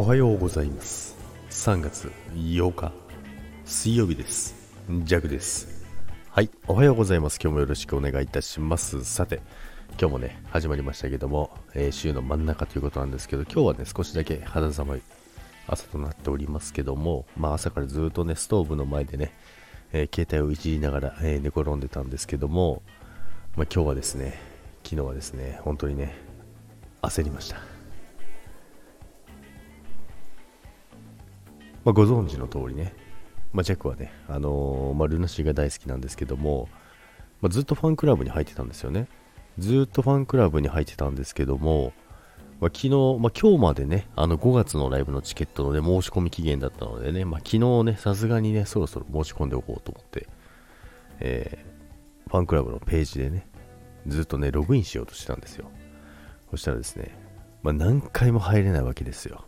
おはようございます。3月8日水曜日です。ジャグです。はいおはようございます。今日もよろしくお願いいたします。さて今日もね始まりましたけども、えー、週の真ん中ということなんですけど今日はね少しだけ肌寒い朝となっておりますけどもまあ朝からずっとねストーブの前でね、えー、携帯をいじりながら、えー、寝転んでたんですけども、まあ、今日はですね昨日はですね本当にね焦りました。まあ、ご存知の通りね、まあ、ジャックはね、あのー、まあ、ルナシーが大好きなんですけども、まあ、ずっとファンクラブに入ってたんですよね。ずっとファンクラブに入ってたんですけども、まあ、昨日、まあ、今日までね、あの5月のライブのチケットの、ね、申し込み期限だったのでね、まあ、昨日ね、さすがにね、そろそろ申し込んでおこうと思って、えー、ファンクラブのページでね、ずっとね、ログインしようとしてたんですよ。そしたらですね、まあ、何回も入れないわけですよ。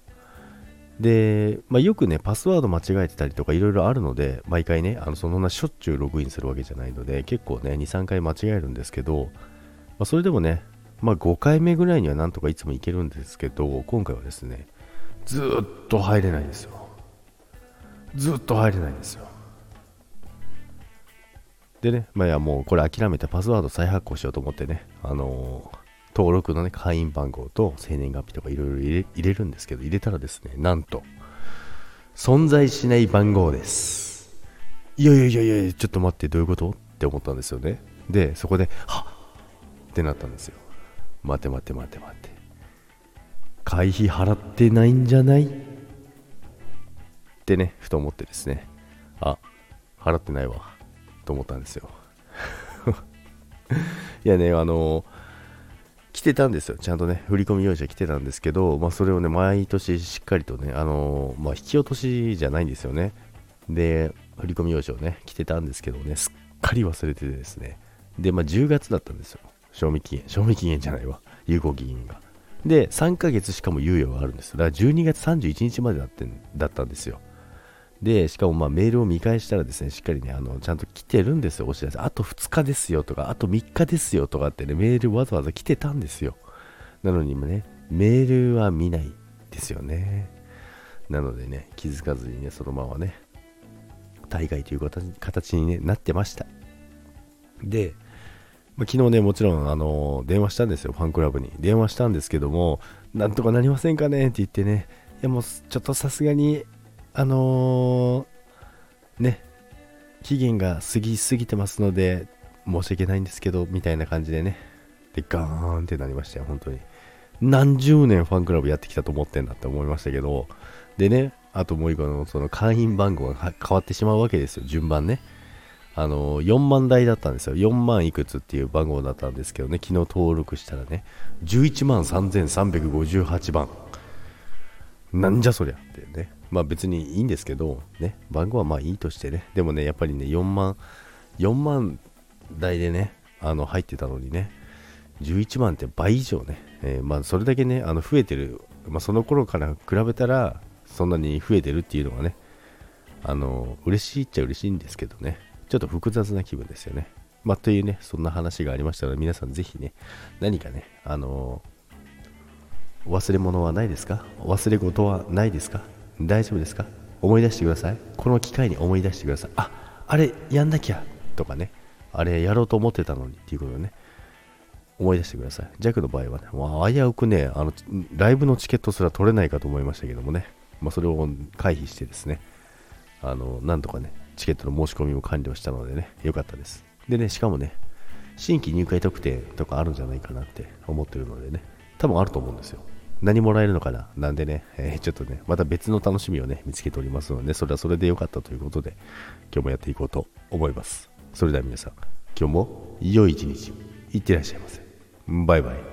で、まあ、よくね、パスワード間違えてたりとかいろいろあるので、毎回ね、あのそんなしょっちゅうログインするわけじゃないので、結構ね、2、3回間違えるんですけど、まあ、それでもね、まあ、5回目ぐらいにはなんとかいつもいけるんですけど、今回はですね、ずっと入れないんですよ。ずっと入れないんですよ。でね、まあ、いやもうこれ諦めてパスワード再発行しようと思ってね、あのー登録のね、会員番号と生年月日とかいろいろ入れるんですけど、入れたらですね、なんと、存在しない番号です。いやいやいやいや、ちょっと待って、どういうこと？って思ったんですよね。で、そこで、はっってなったんですよ。待て待て待て待て。会費払ってないんじゃない？ってね、ふと思ってですね、あ、払ってないわ、と思ったんですよ。いやね、あのーてたんですよ。ちゃんとね、振り込み用紙は来てたんですけど、まあ、それをね、毎年しっかりとね、あのー、まあ、引き落としじゃないんですよね。で、振り込み用紙をね、来てたんですけどね、すっかり忘れててですね。で、まあ、10月だったんですよ。賞味期限。賞味期限じゃないわ。有効期限が。で、3ヶ月しかも猶予があるんです。だから12月31日までだってだったんですよ。で、しかもまあメールを見返したらですね、しっかりね、あの、ちゃんと来てるんですよ、お知らせ。あと2日ですよとか、あと3日ですよとかってね、メールわざわざ来てたんですよ。なのにもね、メールは見ないですよね。なのでね、気づかずにね、そのままね、大概という形に、ね、なってました。で、まあ、昨日ね、もちろん、あの電話したんですよ、ファンクラブに。電話したんですけども、なんとかなりませんかねって言ってね、いやもうちょっとさすがにあのー、ね、期限が過ぎすぎてますので、申し訳ないんですけど、みたいな感じでね、で、ガーンってなりましたよ、本当に。何十年ファンクラブやってきたと思ってんだって思いましたけど、でね、あともう一個のその会員番号が変わってしまうわけですよ、順番ね。あの、4万台だったんですよ。4万いくつっていう番号だったんですけどね、昨日登録したらね、11万3358番。なんじゃそりゃってね。まあ別にいいんですけど、ね、番号はまあいいとしてね、でもね、やっぱりね、4万、4万台でね、あの入ってたのにね、11万って倍以上ね、えー、まあそれだけね、あの増えてる、まあその頃から比べたら、そんなに増えてるっていうのはね、あの、嬉しいっちゃ嬉しいんですけどね、ちょっと複雑な気分ですよね。まあというね、そんな話がありましたので、皆さんぜひね、何かね、あの忘れ物はないですか？忘れ事はないですか？大丈夫ですか？思い出してください。この機会に思い出してください。ああれやんなきゃ。とかね。あれやろうと思ってたのにっていうことをね。思い出してください。ジャックの場合はねもう危うくねあのライブのチケットすら取れないかと思いましたけどもね、まあ、それを回避してですね。あのなんとかねチケットの申し込みも完了したのでね。良かったです。でねしかもね新規入会特典とかあるんじゃないかなって思ってるのでね。多分あると思うんですよ。何もらえるのかな？なんでね、えー、ちょっとね、また別の楽しみをね、見つけておりますので、それはそれで良かったということで、今日もやっていこうと思います。それでは皆さん、今日も良い一日、いってらっしゃいませ。バイバイ。